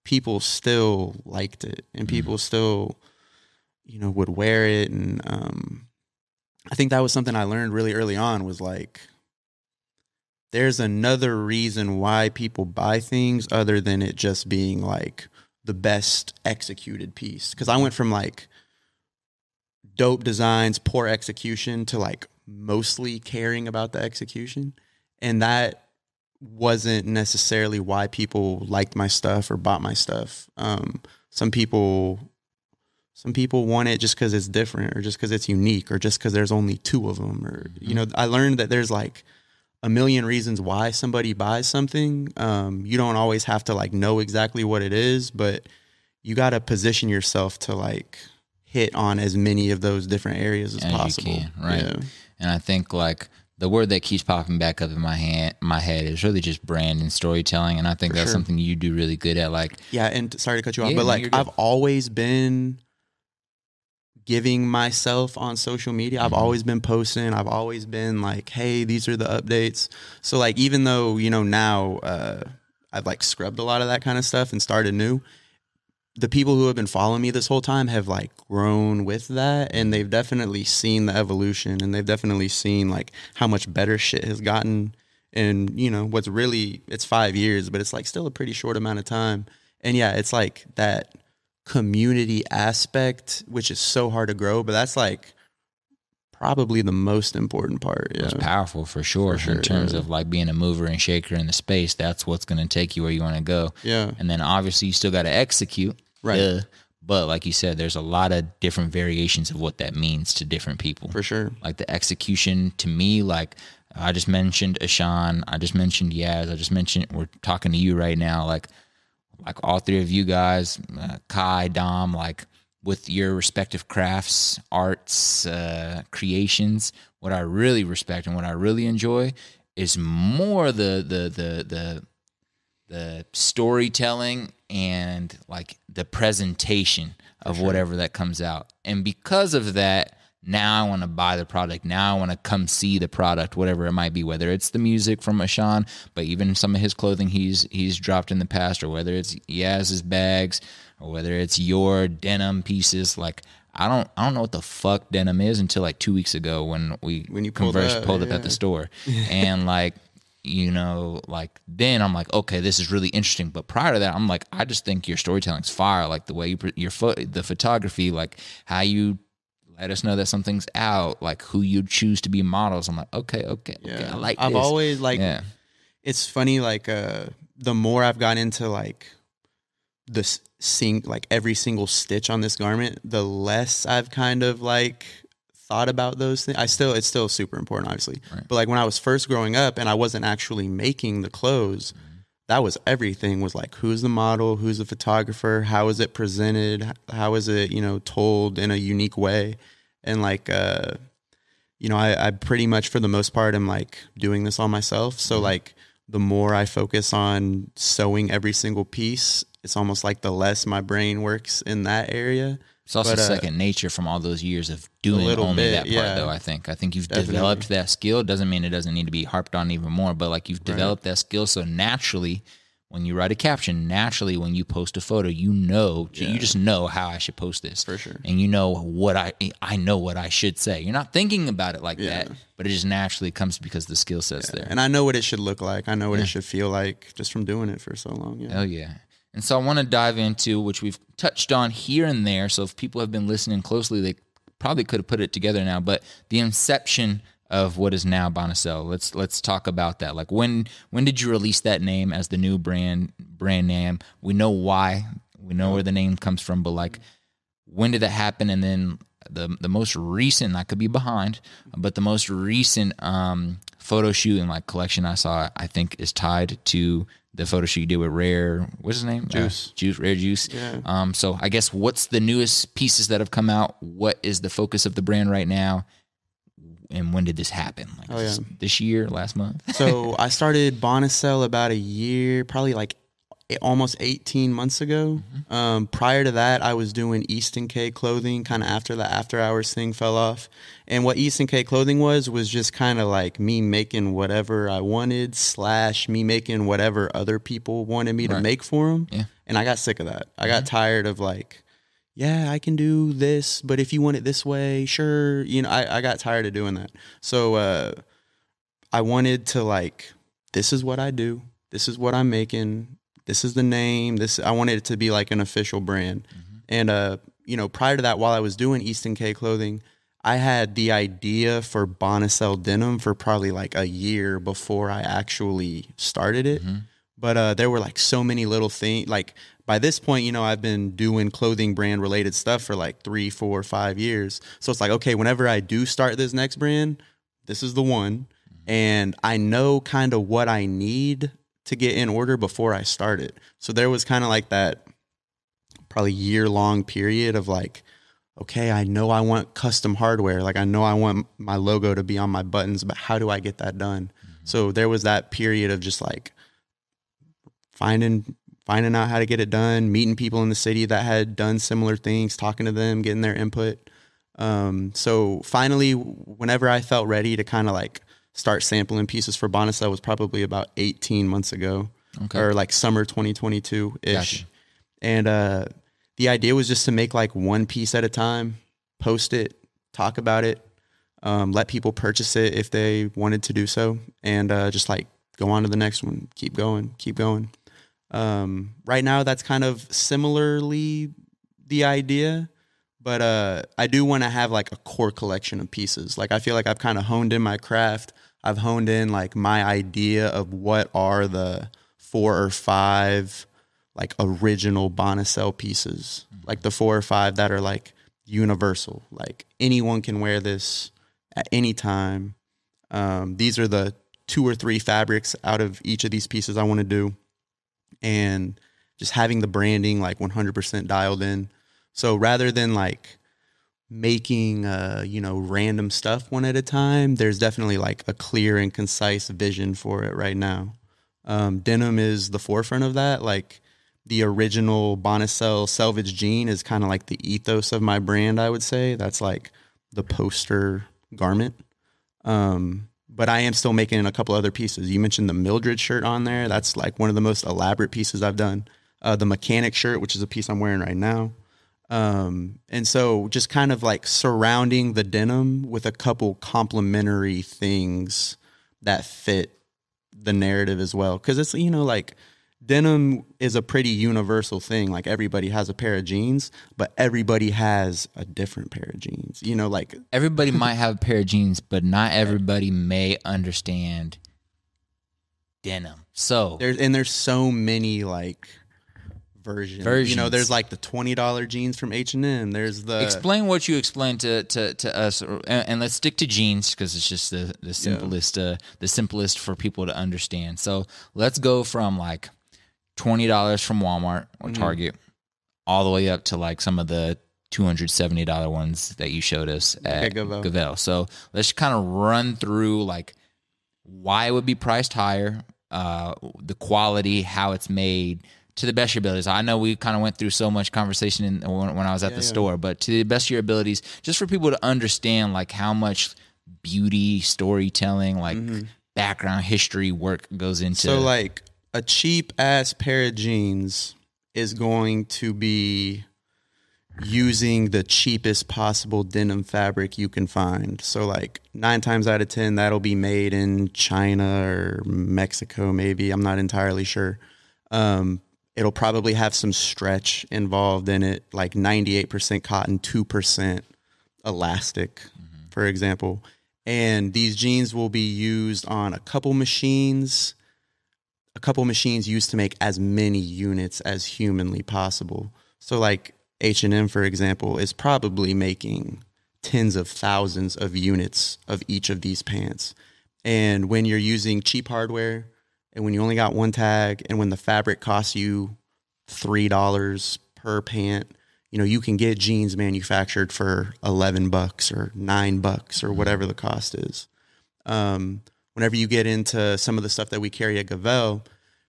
people still liked it and people still you know would wear it and um I think that was something I learned really early on was like there's another reason why people buy things other than it just being like the best executed piece cuz I went from like dope designs, poor execution to like mostly caring about the execution. And that wasn't necessarily why people liked my stuff or bought my stuff. Um, some people, some people want it just because it's different or just because it's unique or just because there's only two of them. Or, you know, I learned that there's like a million reasons why somebody buys something. Um, you don't always have to like know exactly what it is, but you got to position yourself to like, hit on as many of those different areas as, As possible. can, right? Yeah. And I think like the word that keeps popping back up in my hand, my head is really just brand and storytelling. And I think that's sure. something you do really good at. Like, Yeah, and sorry to cut you off, Yeah, but like. I've always been giving myself on social media. Mm-hmm. I've always been posting. I've always been like, "Hey, these are the updates." So like even though, you know, now uh I've like scrubbed a lot of that kind of stuff and started new, the people who have been following me this whole time have like grown with that and they've definitely seen the evolution and they've definitely seen like how much better shit has gotten and you know what's really it's 5 years but it's like still a pretty short amount of time and yeah it's like that community aspect which is so hard to grow but that's like probably the most important part yeah it's powerful for sure, sure, in terms yeah. of like being a mover and shaker in the space. That's what's going to take you where you want to go. yeah And then obviously you still got to execute. Right. duh. But like you said, there's a lot of different variations of what that means to different people. for sure Like the execution to me, like I just mentioned Ashan, I just mentioned Yaz, I just mentioned we're talking to you right now. Like, like all three of you guys, uh, Kai, Dom, like with your respective crafts, arts, uh, creations. What I really respect and what I really enjoy is more the the the the the storytelling and like the presentation of whatever that comes out. And because of that, now I want to buy the product. Now I want to come see the product, whatever it might be, whether it's the music from Ashan, but even some of his clothing he's he's dropped in the past, or whether it's Yaz's bags, or whether it's your denim pieces. Like I don't I don't know what the fuck denim is until like two weeks ago when we When you pulled conversed, up, pulled up at the store, *laughs* and like you know, like then I'm like, okay, this is really interesting. But prior to that, I'm like, I just think your storytelling's fire. Like the way you, pre- your foot, the photography, like how you let us know that something's out, like who you choose to be models. I'm like, okay, okay, okay, Yeah. I like. I've this. always like yeah, it's funny like uh the more I've got into like the sing like every single stitch on this garment, the less I've kind of like thought about those things. I still it's still super important obviously. Right. But like when I was first growing up and I wasn't actually making the clothes, that was everything was like who's the model, who's the photographer, how is it presented, how is it, you know, told in a unique way. And like uh you know, I, I pretty much for the most part am like doing this all myself. So like the more I focus on sewing every single piece, it's almost like the less my brain works in that area. It's also but, uh, second nature from all those years of doing only bit, that part. yeah. Though I think, I think you've Definitely. developed that skill. Doesn't mean it doesn't need to be harped on even more, but like you've developed that skill. So naturally, when you write a caption, naturally when you post a photo, you know, you just know how I should post this For sure. and you know what I I know what I should say. You're not thinking about it like that, but it just naturally comes because the skill set's there. And I know what it should look like. I know what it should feel like just from doing it for so long. Yeah. Hell yeah. And so I want to dive into which we've touched on here and there. So if people have been listening closely, they probably could have put it together now. But the inception of what is now Bonicel. Let's let's talk about that. Like when when did you release that name as the new brand brand name? We know why. We know where the name comes from, but like when did that happen? And then the the most recent, I could be behind, but the most recent um, photo shoot and like collection I saw, I think is tied to the photo shoot you did with Rare. What's his name? Juice. Uh, Juice. Rare Juice. Yeah. Um. So I guess what's the newest pieces that have come out? What is the focus of the brand right now? And when did this happen? Like Oh, yeah. this, this year, last month? so *laughs* I started Bonicel about a year, probably like almost 18 months ago. Um, prior to that, I was doing Easton K clothing kind of after the after hours thing fell off. And what Easton K clothing was, was just kind of like me making whatever I wanted, slash me making whatever other people wanted me to make for them. Yeah. And I got sick of that. I got tired of like, yeah, I can do this, but if you want it this way, sure. You know, I, I got tired of doing that. So, uh, I wanted to like, this is what I do. This is what I'm making. This is the name. This I wanted it to be like an official brand. And uh, you know, prior to that, while I was doing Easton K clothing, I had the idea for Bonicel denim for probably like a year before I actually started it. But uh, there were like so many little things. Like by this point, you know, I've been doing clothing brand related stuff for like three, four, five years. So it's like, okay, whenever I do start this next brand, this is the one. And I know kind of what I need to get in order before I start it. So there was kind of like that probably year long period of like, okay, I know I want custom hardware. Like I know I want my logo to be on my buttons, but how do I get that done? So there was that period of just like finding finding out how to get it done, meeting people in the city that had done similar things, talking to them, getting their input. Um, so finally, whenever I felt ready to kind of like start sampling pieces for Bonicel was probably about 18 months ago Okay. or like summer 2022 ish. Gotcha. And, uh, the idea was just to make like one piece at a time, post it, talk about it, um, let people purchase it if they wanted to do so, and uh, just like go on to the next one, keep going, keep going. Um, right now, that's kind of similarly the idea, but uh, I do want to have like a core collection of pieces. Like I feel like I've kind of honed in my craft. I've honed in like my idea of what are the four or five like original Bonicel pieces, like the four or five that are like universal. Like anyone can wear this at any time. Um, these are the two or three fabrics out of each of these pieces I want to do, and just having the branding like 100% dialed in. So rather than like making uh you know random stuff one at a time there's definitely like a clear and concise vision for it right now Um, denim is the forefront of that. Like the original Bonicel selvage jean is kind of like the ethos of my brand. I would say that's like the poster garment. Um, but I am still making a couple other pieces. You mentioned the Mildred shirt on there. That's like one of the most elaborate pieces I've done. Uh, the mechanic shirt, which is a piece I'm wearing right now. Um, and so just kind of like surrounding the denim with a couple complementary things that fit the narrative as well. Cause it's, you know, like denim is a pretty universal thing. Like everybody has a pair of jeans, but everybody has a different pair of jeans. You know, like Everybody *laughs* might have a pair of jeans, but not everybody may understand denim. So there's and there's so many like versions. You know, there's like the twenty dollar jeans from H and M. There's the explain what you explained to to, to us, and, and let's stick to jeans because it's just the the simplest uh, the simplest for people to understand. So let's go from like twenty dollars from Walmart or Target all the way up to like some of the two hundred seventy dollar ones that you showed us at Gavel. Gavel. So let's kind of run through like why it would be priced higher, uh, the quality, how it's made, to the best of your abilities. I know we kind of went through so much conversation in, when, when I was at the store, but to the best of your abilities, just for people to understand like how much beauty, storytelling, like background history work goes into. So like a cheap ass pair of jeans is going to be using the cheapest possible denim fabric you can find. So like 9 times out of 10 that'll be made in China or Mexico maybe, I'm not entirely sure. Um it'll probably have some stretch involved in it like 98% cotton, 2% elastic, mm-hmm. for example. And these jeans will be used on a couple machines a couple machines used to make as many units as humanly possible. So like H&M for example is probably making tens of thousands of units of each of these pants. And when you're using cheap hardware and when you only got one tag and when the fabric costs you $3 per pant, you know, you can get jeans manufactured for 11 bucks or 9 bucks or whatever the cost is. Um, whenever you get into some of the stuff that we carry at Gavel,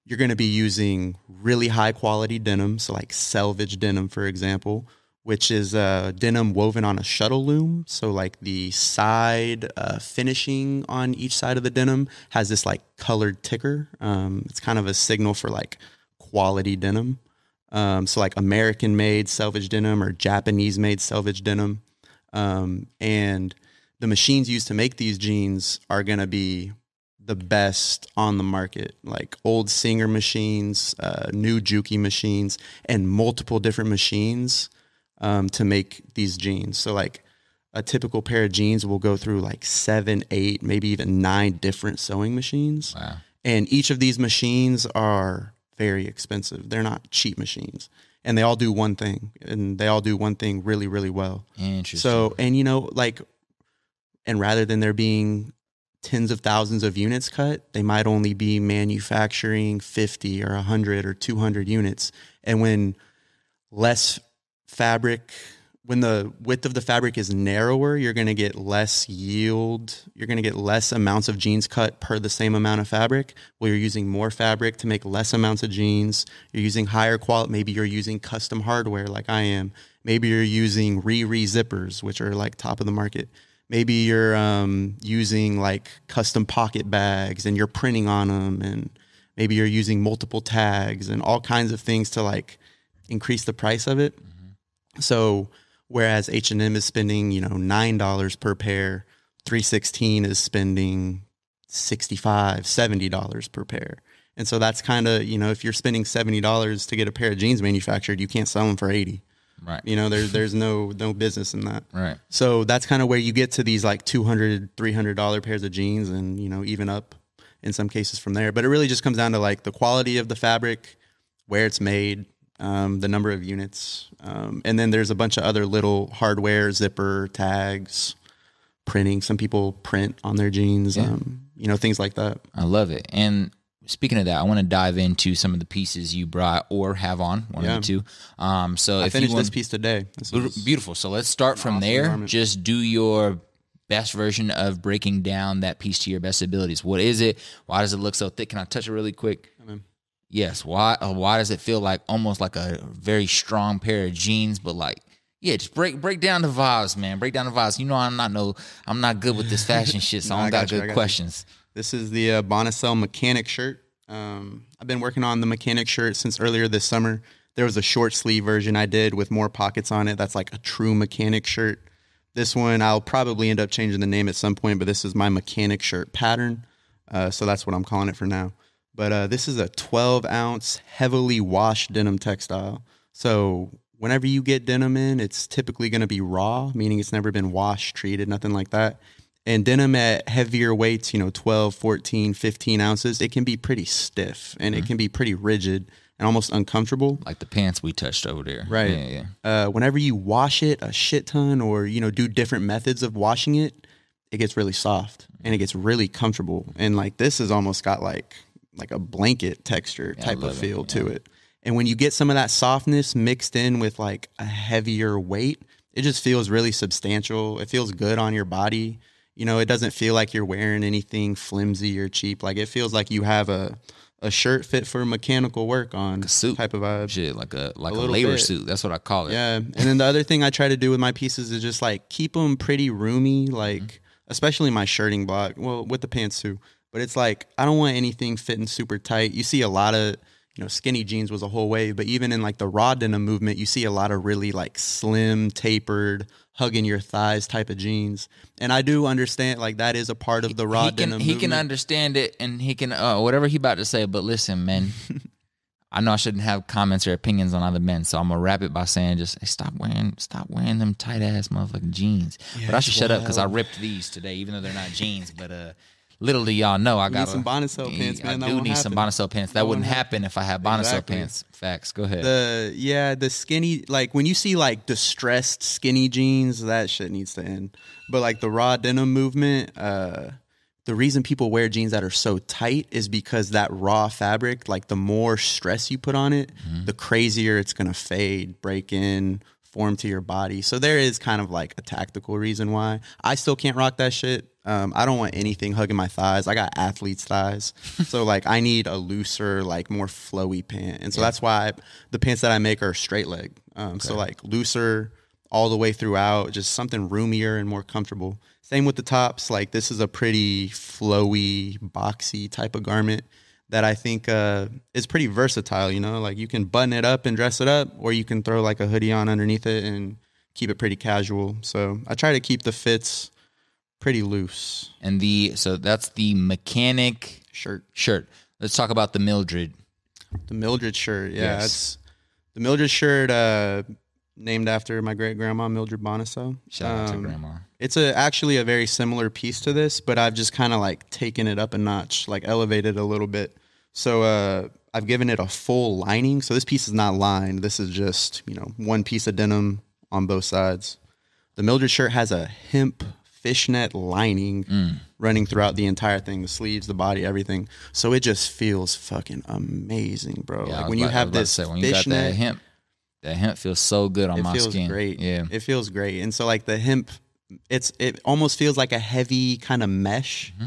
you're going to be using really high quality denim, so like selvage denim, for example, which is uh, denim woven on a shuttle loom. So like the side uh, finishing on each side of the denim has this like colored ticker. Um, it's kind of a signal for like quality denim. Um, so like American made selvage denim or Japanese made selvage denim. Um, and the machines used to make these jeans are going to be the best on the market, like old Singer machines, uh, new Juki machines, and multiple different machines um, to make these jeans. So, like a typical pair of jeans will go through like seven, eight, maybe even nine different sewing machines. Wow. And each of these machines are very expensive. They're not cheap machines. And they all do one thing, and they all do one thing really, really well. Interesting. So, and you know, like, and rather than there being tens of thousands of units cut, they might only be manufacturing 50 or 100 or 200 units. And when less fabric, when the width of the fabric is narrower, you're going to get less yield. You're going to get less amounts of jeans cut per the same amount of fabric. Well, you're using more fabric to make less amounts of jeans. You're using higher quality. Maybe you're using custom hardware like I am. Maybe you're using Riri zippers, which are like top of the market. Maybe you're um, using like custom pocket bags and you're printing on them, and maybe you're using multiple tags and all kinds of things to like increase the price of it. So whereas H and M is spending you know nine dollars per pair, three sixteen is spending 65 70 dollars per pair. And so that's kind of you know if you're spending seventy dollars to get a pair of jeans manufactured, you can't sell them for eighty. right. You know, there's there's no no business in that. Right. So that's kind of where you get to these like 200 300 dollar pairs of jeans and you know even up in some cases from there. But it really just comes down to like the quality of the fabric, where it's made, um, the number of units, um, and then there's a bunch of other little hardware, zipper tags, printing. Some people print on their jeans, um, you know, things like that. I love it. And speaking of that, I want to dive into some of the pieces you brought or have on, one Yeah. of the two. Um, so I if you finished want, this piece today. This Beautiful. is- beautiful. So let's start from awesome there. garment. Just do your best version of breaking down that piece to your best abilities. What is it? Why does it look so thick? Can I touch it really quick? Yes. Why? Uh, why does it feel like almost like a very strong pair of jeans, but like yeah, just break break down the vibes, man. Break down the vibes. You know, I'm not no, I'm not good with this *laughs* fashion shit, so No, I I don't got, got you, good got you. questions. This is the uh, Bonicel mechanic shirt. Um, I've been working on the mechanic shirt since earlier this summer. There was a short sleeve version I did with more pockets on it. That's like a true mechanic shirt. This one I'll probably end up changing the name at some point, but this is my mechanic shirt pattern. Uh, so that's what I'm calling it for now. But uh, this is a 12 ounce heavily washed denim textile. So whenever you get denim in, it's typically going to be raw, meaning it's never been washed, treated, nothing like that. And denim at heavier weights, you know, 12, 14, 15 ounces, it can be pretty stiff and it can be pretty rigid and almost uncomfortable. Like the pants we touched over there. Right. Yeah, yeah. Uh, whenever you wash it a shit ton or, you know, do different methods of washing it, it gets really soft and it gets really comfortable. And like this has almost got like like a blanket texture I type of love it, feel to it. And when you get some of that softness mixed in with like a heavier weight, it just feels really substantial. It feels good on your body. You know, it doesn't feel like you're wearing anything flimsy or cheap. Like it feels like you have a a shirt fit for mechanical work on a suit. type of vibe. Shit, like a like a, little labor bit. suit. That's what I call it. Yeah, and then the other thing I try to do with my pieces is just like keep them pretty roomy, like Mm-hmm. especially my shirting block. Well, with the pants too, but it's like I don't want anything fitting super tight. You see a lot of you know skinny jeans was a whole wave, but even in like the raw denim movement, you see a lot of really like slim, tapered, hugging your thighs type of jeans. And I do understand like that is a part of the raw he can denim. he can understand it and he can uh, whatever he about to say. But listen, man, *laughs* I know I shouldn't have comments or opinions on other men, so I'm gonna wrap it by saying just hey, stop wearing stop wearing them tight ass motherfucking jeans. but I should shut up because I ripped these today, even though they're not jeans. But uh, little do y'all know, I got some Bonicel pants, man. I do need some happen. Pants. That, That wouldn't happen if I had Bonicel Exactly. pants. Facts. Go ahead. The yeah, the skinny like when you see like distressed skinny jeans, that shit needs to end. But like the raw denim movement, uh the reason people wear jeans that are so tight is because that raw fabric, like the more stress you put on it, the crazier it's gonna fade, break in, form to your body. So there is kind of like a tactical reason why. I still can't rock that shit. Um, I don't want anything hugging my thighs. I got athlete's thighs. *laughs* so like I need a looser, like more flowy pant. And so that's why the pants that I make are straight leg. Um, so like looser all the way throughout, just something roomier and more comfortable. Same with the tops. Like this is a pretty flowy, boxy type of garment that I think uh, is pretty versatile. You know, like you can button it up and dress it up, or you can throw like a hoodie on underneath it and keep it pretty casual. So I try to keep the fits pretty loose. and the so that's the mechanic Shirt, shirt. Let's talk about the Mildred. the Mildred shirt. Yeah, Yes. the Mildred shirt. Uh, named after my great grandma Mildred Bonasso. Shout out to Um, grandma. It's a actually a very similar piece to this, but I've just kind of like taken it up a notch, like elevated a little bit. So uh, I've given it a full lining. So this piece is not lined. This is just you know one piece of denim on both sides. The Mildred shirt has a hemp fishnet lining running throughout the entire thing, the sleeves, the body, everything. So it just feels fucking amazing, bro. Yeah, like when you about- have was about to this say, when you got that hemp, that hemp feels so good on it my feels skin. great. Yeah, it feels great. And so like the hemp, it's it almost feels like a heavy kind of mesh, Mm-hmm.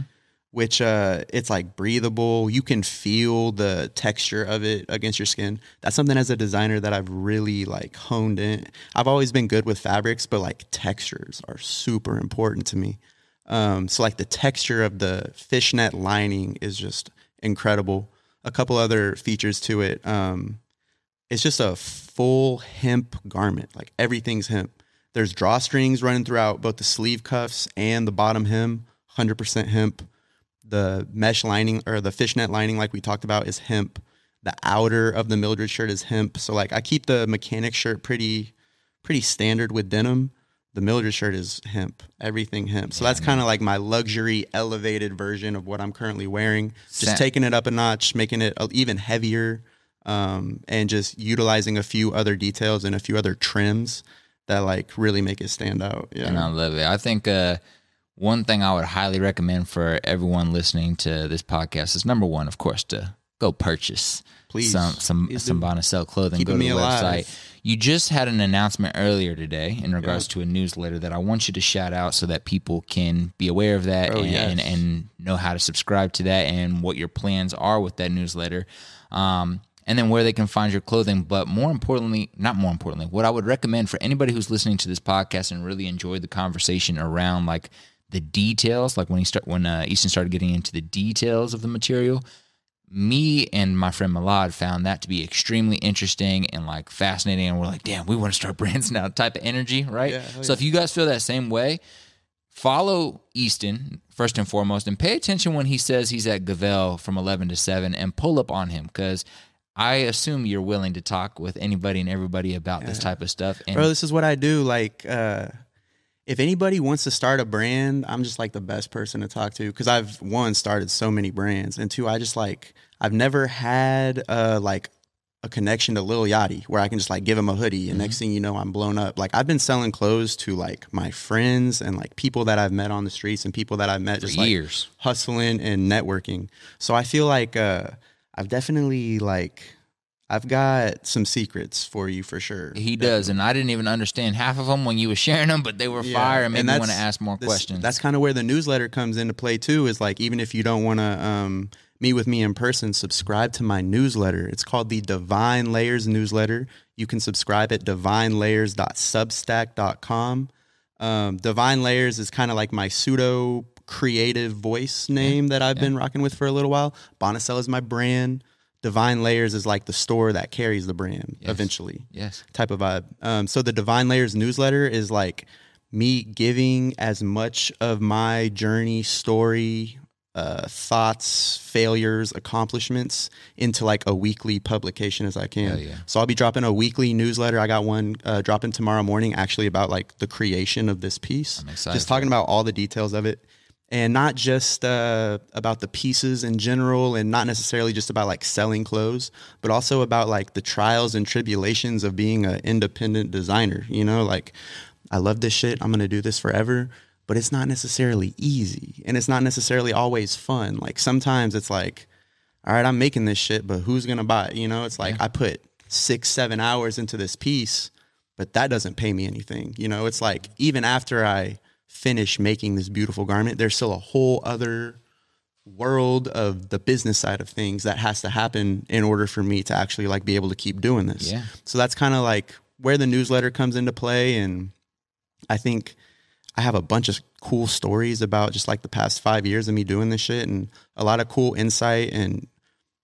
Which uh, it's like breathable. You can feel the texture of it against your skin. That's something as a designer that I've really like honed in. I've always been good with fabrics, but like textures are super important to me. Um, so like the texture of the fishnet lining is just incredible. A couple other features to it. Um, it's just a full hemp garment. Like everything's hemp. There's drawstrings running throughout both the sleeve cuffs and the bottom hem, 100% hemp. The mesh lining or the fishnet lining, like we talked about, is hemp. The outer of the Mildred shirt is hemp. So like I keep the mechanic shirt pretty, pretty standard with denim. The Mildred shirt is hemp, everything hemp. So that's kind of like my luxury elevated version of what I'm currently wearing. Just taking it up a notch, making it even heavier, um, and just utilizing a few other details and a few other trims that like really make it stand out. Yeah. and I love it. I think uh, one thing I would highly recommend for everyone listening to this podcast is number one, of course, to go purchase Please. some some Please some. Bonicel clothing. Keeping go to the alive. website. You just had an announcement earlier today in regards to a newsletter that I want you to shout out so that people can be aware of that Oh, and, yes. and and know how to subscribe to that and what your plans are with that newsletter. Um, and then where they can find your clothing. But more importantly, not more importantly, what I would recommend for anybody who's listening to this podcast and really enjoyed the conversation around like the details, like when he start when uh, Easton started getting into the details of the material, me and my friend Malad found that to be extremely interesting and like fascinating. And we're like, damn, we want to start *laughs* brands now type of energy, right? Yeah, so if you guys feel that same way, follow Easton first and foremost and pay attention when he says he's at Gavel from 11 to 7 and pull up on him because I assume you're willing to talk with anybody and everybody about this type of stuff. And Bro, this is what I do. Like, uh, if anybody wants to start a brand, I'm just like the best person to talk to because I've one started so many brands, and two, I just like I've never had uh like a connection to Lil Yachty where I can just like give him a hoodie, and next thing you know, I'm blown up. Like I've been selling clothes to like my friends and like people that I've met on the streets and people that I've met just like years. hustling and networking. So I feel like uh, I've definitely like I've got some secrets for you for sure. he does, and I didn't even understand half of them when you were *laughs* sharing them, but they were Yeah, fire and made me want to ask more this- questions. That's kind of where the newsletter comes into play too. Is like even if you don't want to um, meet with me in person, subscribe to my newsletter. It's called the Divine Layers newsletter. You can subscribe at divinelayers.substack.com. Um, Divine Layers is kind of like my pseudo creative voice name that I've been rocking with for a little while. Bonicel is my brand. Divine Layers is like the store that carries the brand eventually yes. type of vibe. Um, so the Divine Layers newsletter is like me giving as much of my journey, story, uh, thoughts, failures, accomplishments into like a weekly publication as I can. Yeah. So I'll be dropping a weekly newsletter. I got one uh, dropping tomorrow morning, actually about like the creation of this piece. excited Just talking about all the details of it. And not just uh, about the pieces in general, and not necessarily just about like selling clothes, but also about like the trials and tribulations of being an independent designer. You know, like I love this shit. I'm gonna do this forever, but it's not necessarily easy, and it's not necessarily always fun. Like sometimes it's like, all right, I'm making this shit, but who's gonna buy it? You know, it's like I put six, seven hours into this piece, but that doesn't pay me anything. You know, it's like even after I finish making this beautiful garment, there's still a whole other world of the business side of things that has to happen in order for me to actually like be able to keep doing this. Yeah. So that's kind of like where the newsletter comes into play and I think I have a bunch of cool stories about just like the past 5 years of me doing this shit and a lot of cool insight and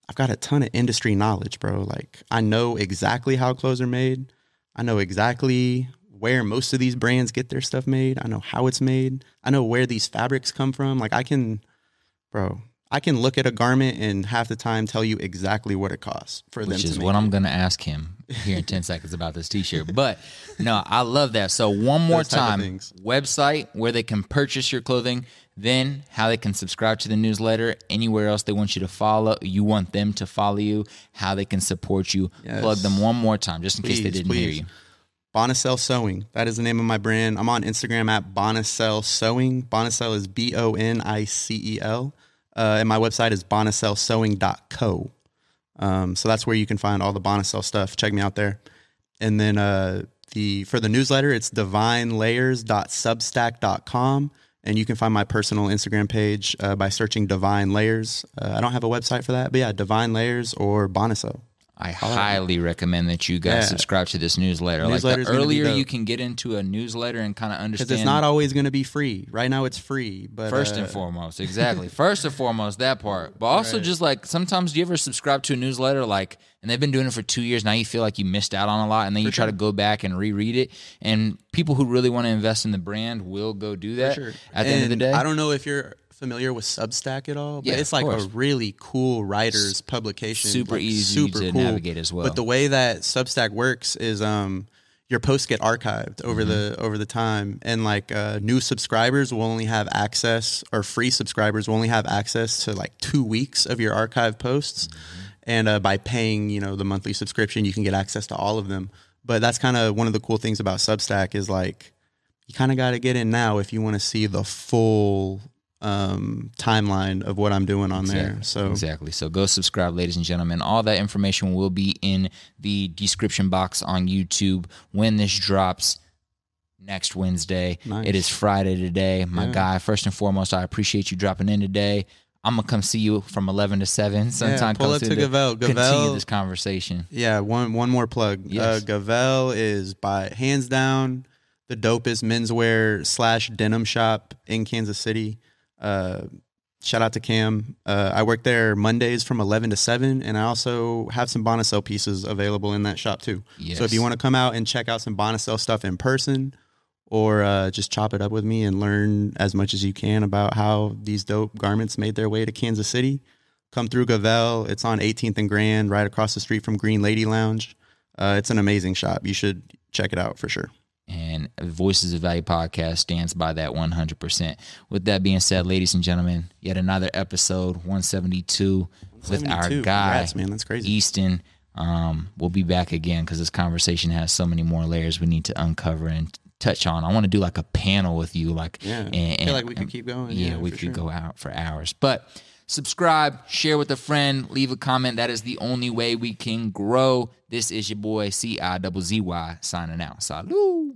I've got a ton of industry knowledge, bro. Like I know exactly how clothes are made. I know exactly where most of these brands get their stuff made. I know how it's made. I know where these fabrics come from. Like I can, bro, I can look at a garment and half the time tell you exactly what it costs for them which is what it. I'm going to ask him here in 10 *laughs* seconds about this t-shirt. But no, I love that. So one more time, website where they can purchase your clothing, then how they can subscribe to the newsletter, anywhere else they want you to follow, you want them to follow you, how they can support you. Yes. Plug them one more time just in case they didn't hear you. Bonicel Sewing. That is the name of my brand. I'm on Instagram at Bonicel Sewing. Bonicel is B O N I C E L. Uh, and my website is bonicelsewing.co. Um, so that's where you can find all the Bonicel stuff. Check me out there. And then uh, the for the newsletter, it's divinelayers.substack.com. And you can find my personal Instagram page uh, by searching Divine Layers. Uh, I don't have a website for that, but yeah, Divine Layers or Bonicel. I highly recommend that you guys Yeah. subscribe to this newsletter. Like the earlier you can get into a newsletter and kind of understand Because it's not always going to be free. Right now, it's free. But First uh, and foremost, exactly. First and foremost, that part. But also, just like sometimes, do you ever subscribe to a newsletter, like, and they've been doing it for two years? Now you feel like you missed out on a lot, and then you try to go back and reread it. And people who really want to invest in the brand will go do that. Sure. At the end of the day, I don't know if you're familiar with Substack at all, but Yeah, it's like course. a really cool writer's publication. super like, easy to navigate as well. But the way that Substack works is um your posts get archived over Mm-hmm. the over the time and like uh, new subscribers will only have access or free subscribers will only have access to like two weeks of your archive posts Mm-hmm. and uh, by paying you know the monthly subscription you can get access to all of them but that's kind of one of the cool things about substack is like you kind of got to get in now if you want to see the full um, timeline of what I'm doing on there. So Exactly. So go subscribe, ladies and gentlemen. All that information will be in the description box on YouTube when this drops next Wednesday. Nice. It is Friday today. My Yeah. guy, first and foremost, I appreciate you dropping in today. I'm gonna come see you from 11 to 7 sometime. pull come up through to Gavel. Continue this conversation. Yeah, one one more plug. Yes. Uh, Gavel is by hands down the dopest menswear slash denim shop in Kansas City. Uh, shout out to Cam. Uh, I work there Mondays from eleven to seven, and I also have some Bonicel pieces available in that shop too. Yes. So if you want to come out and check out some Bonicel stuff in person, or uh, just chop it up with me and learn as much as you can about how these dope garments made their way to Kansas City, come through Gavel. It's on 18th and Grand, right across the street from Green Lady Lounge. Uh, it's an amazing shop. You should check it out for sure. And Voices of Value podcast stands by that 100%. With that being said, ladies and gentlemen, yet another episode 172 with our guy Congrats, man. That's crazy. Easton. Um, we'll be back again because this conversation has so many more layers we need to uncover and touch on. I want to do like a panel with you, like Yeah. and, I feel like we could keep going. yeah, Yeah, we could sure. go out for hours. But subscribe, share with a friend, leave a comment. That is the only way we can grow. This is your boy C I Z Y signing out. Salud.